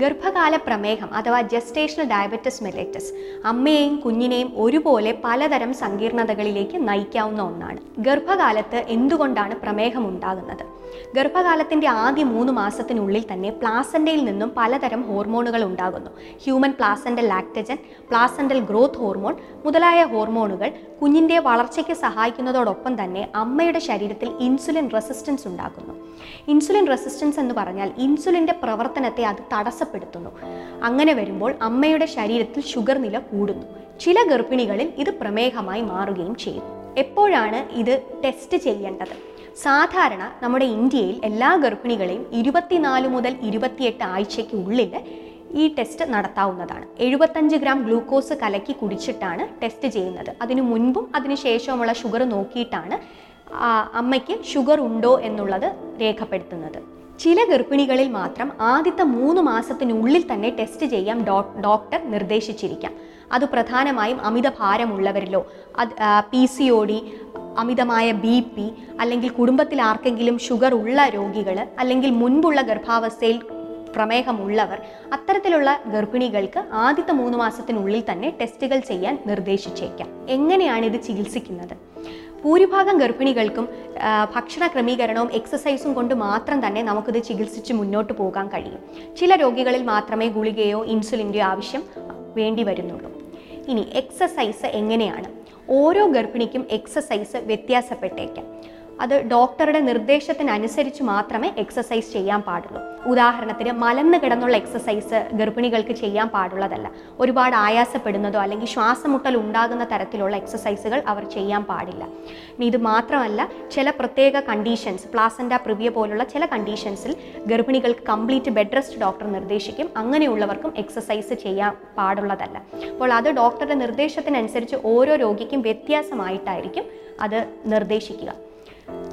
ഗർഭകാല പ്രമേഹം അഥവാ gestational diabetes മെലേറ്റസ് അമ്മയെയും കുഞ്ഞിനെയും ഒരുപോലെ പലതരം സങ്കീർണതകളിലേക്ക് നയിക്കാവുന്ന ഒന്നാണ്. ഗർഭകാലത്ത് എന്തുകൊണ്ടാണ് പ്രമേഹം ഉണ്ടാകുന്നത് ഗർഭകാലത്തിന്റെ ആദ്യ മൂന്ന് മാസത്തിനുള്ളിൽ തന്നെ പ്ലാസന്റയിൽ നിന്നും പലതരം ഹോർമോണുകൾ ഉണ്ടാകുന്നു. Human placental lactogen placental growth hormone മുതലായ ഹോർമോണുകൾ കുഞ്ഞിന്റെ വളർച്ചയ്ക്ക് സഹായിക്കുന്നതോടൊപ്പം തന്നെ അമ്മയുടെ ശരീരത്തിൽ ഇൻസുലിൻ റെസിസ്റ്റൻസ് ഉണ്ടാക്കുന്നു ഇൻസുലിൻ റെസിസ്റ്റൻസ് എന്ന് പറഞ്ഞാൽ ഇൻസുലിന്റെ പ്രവർത്തനത്തെ അത് തടസ്സപ്പെടുത്തുന്നു. അങ്ങനെ വരുമ്പോൾ അമ്മയുടെ ശരീരത്തിൽ ഷുഗർ നില കൂടുന്നു. ചില ഗർഭിണികളിൽ ഇത് പ്രമേഹമായി മാറുകയും ചെയ്യും എപ്പോഴാണ് ഇത് ടെസ്റ്റ് ചെയ്യേണ്ടത്? സാധാരണ നമ്മുടെ ഇന്ത്യയിൽ എല്ലാ ഗർഭിണികളെയും ഇരുപത്തിനാല് മുതൽ ഇരുപത്തിയെട്ട് ആഴ്ചയ്ക്ക് ഉള്ളിൽ ഈ ടെസ്റ്റ് നടത്താവുന്നതാണ്. എഴുപത്തഞ്ച് ഗ്രാം ഗ്ലൂക്കോസ് കലക്കി കുടിച്ചിട്ടാണ് ടെസ്റ്റ് ചെയ്യുന്നത്. അതിനു മുൻപും അതിനു ശേഷവുമുള്ള ഷുഗർ നോക്കിയിട്ടാണ് അമ്മയ്ക്ക് ഷുഗർ ഉണ്ടോ എന്നുള്ളത് രേഖപ്പെടുത്തുന്നത്. ചില ഗർഭിണികളിൽ മാത്രം ആദ്യത്തെ മൂന്ന് മാസത്തിനുള്ളിൽ തന്നെ ടെസ്റ്റ് ചെയ്യാൻ ഡോക്ടർ നിർദ്ദേശിച്ചിരിക്കാം. അത് പ്രധാനമായും അമിത ഭാരമുള്ളവരിലോ അത് പി സി ഒ ഡി അമിതമായ ബി പി അല്ലെങ്കിൽ കുടുംബത്തിൽ ആർക്കെങ്കിലും ഷുഗർ ഉള്ള രോഗികൾ അല്ലെങ്കിൽ മുൻപുള്ള ഗർഭാവസ്ഥയിൽ പ്രമേഹമുള്ളവർ അത്തരത്തിലുള്ള ഗർഭിണികൾക്ക് ആദ്യത്തെ മൂന്ന് മാസത്തിനുള്ളിൽ തന്നെ ടെസ്റ്റുകൾ ചെയ്യാൻ നിർദ്ദേശിച്ചേക്കാം. എങ്ങനെയാണ് ഇത് ചികിത്സിക്കുന്നത്? ഭൂരിഭാഗം ഗർഭിണികൾക്കും ഭക്ഷണ ക്രമീകരണവും എക്സസൈസും കൊണ്ട് മാത്രം തന്നെ നമുക്കിത് ചികിത്സിച്ച് മുന്നോട്ട് പോകാൻ കഴിയും. ചില രോഗികളിൽ മാത്രമേ ഗുളികയോ ഇൻസുലിന്റെയോ ആവശ്യം വേണ്ടി വരുന്നുള്ളൂ. ഇനി എക്സസൈസ് എങ്ങനെയാണ്? ഓരോ ഗർഭിണിക്കും എക്സസൈസ് വ്യത്യാസപ്പെട്ടേക്കാം. അത് ഡോക്ടറുടെ നിർദ്ദേശത്തിനനുസരിച്ച് മാത്രമേ എക്സസൈസ് ചെയ്യാൻ പാടുള്ളൂ. ഉദാഹരണത്തിന് മലന്ന് കിടന്നുള്ള എക്സസൈസ് ഗർഭിണികൾക്ക് ചെയ്യാൻ പാടുള്ളതല്ല. ഒരുപാട് ആയാസപ്പെടുന്നതോ അല്ലെങ്കിൽ ശ്വാസമുട്ടൽ ഉണ്ടാകുന്ന തരത്തിലുള്ള എക്സസൈസുകൾ അവർ ചെയ്യാൻ പാടില്ല. ഇത് മാത്രമല്ല ചില പ്രത്യേക കണ്ടീഷൻസ് പ്ലാസൻഡ പ്രിവിയ പോലുള്ള ചില കണ്ടീഷൻസിൽ ഗർഭിണികൾക്ക് കംപ്ലീറ്റ് ബെഡ് റെസ്റ്റ് ഡോക്ടർ നിർദ്ദേശിക്കും. അങ്ങനെയുള്ളവർക്കും എക്സസൈസ് ചെയ്യാൻ പാടുള്ളതല്ല. അപ്പോൾ അത് ഡോക്ടറുടെ നിർദ്ദേശത്തിനനുസരിച്ച് ഓരോ രോഗിക്കും വ്യത്യാസമായിട്ടായിരിക്കും അത് നിർദ്ദേശിക്കുക.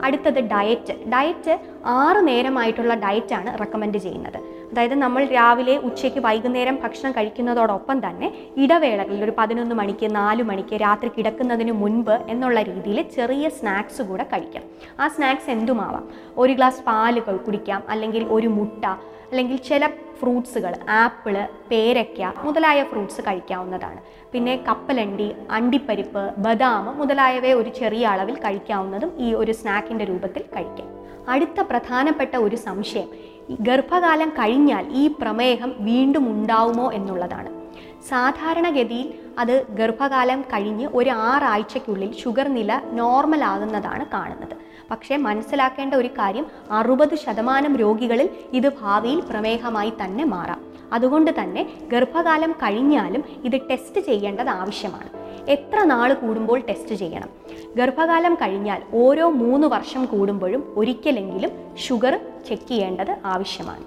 അടുത്തത് ഡയറ്റ് ഡയറ്റ് ആറ് നേരമായിട്ടുള്ള ഡയറ്റാണ് റെക്കമെൻഡ് ചെയ്യുന്നത്. അതായത് നമ്മൾ രാവിലെ ഉച്ചയ്ക്ക് വൈകുന്നേരം ഭക്ഷണം കഴിക്കുന്നതോടൊപ്പം തന്നെ ഇടവേളകളിൽ ഒരു പതിനൊന്ന് മണിക്ക് നാല് മണിക്ക് രാത്രി കിടക്കുന്നതിന് മുൻപ് എന്നുള്ള രീതിയിൽ ചെറിയ സ്നാക്സ് കൂടെ കഴിക്കാം. ആ സ്നാക്സ് എന്തുമാവാം? ഒരു ഗ്ലാസ് പാൽ കുടിക്കാം അല്ലെങ്കിൽ ഒരു മുട്ട അല്ലെങ്കിൽ ചില ഫ്രൂട്ട്സുകൾ ആപ്പിൾ പേരയ്ക്ക മുതലായ ഫ്രൂട്ട്സ് കഴിക്കാവുന്നതാണ്. പിന്നെ കപ്പലണ്ടി അണ്ടിപ്പരിപ്പ് ബദാം മുതലായവയെ ഒരു ചെറിയ അളവിൽ കഴിക്കാവുന്നതും ഈ ഒരു സ്നാക്കിന്റെ രൂപത്തിൽ കഴിക്കാം. അടുത്ത പ്രധാനപ്പെട്ട ഒരു സംശയം ഗർഭകാലം കഴിഞ്ഞാൽ ഈ പ്രമേഹം വീണ്ടും ഉണ്ടാവുമോ എന്നുള്ളതാണ്. സാധാരണഗതിയിൽ അത് ഗർഭകാലം കഴിഞ്ഞ് ഒരു ആറാഴ്ചയ്ക്കുള്ളിൽ ഷുഗർ നില നോർമൽ ആകുന്നതാണ് കാണുന്നത്. പക്ഷേ മനസ്സിലാക്കേണ്ട ഒരു കാര്യം അറുപത് ശതമാനം രോഗികളിൽ ഇത് ഭാവിയിൽ പ്രമേഹമായി തന്നെ മാറാം. അതുകൊണ്ട് തന്നെ ഗർഭകാലം കഴിഞ്ഞാലും ഇത് ടെസ്റ്റ് ചെയ്യേണ്ടത് ആവശ്യമാണ്. എത്ര നാൾ കൂടുമ്പോൾ ടെസ്റ്റ് ചെയ്യണം? ഗർഭകാലം കഴിഞ്ഞാൽ ഓരോ മൂന്ന് വർഷം കൂടുമ്പോഴും ഒരിക്കലെങ്കിലും ഷുഗർ ചെക്ക് ചെയ്യേണ്ടത് ആവശ്യമാണ്.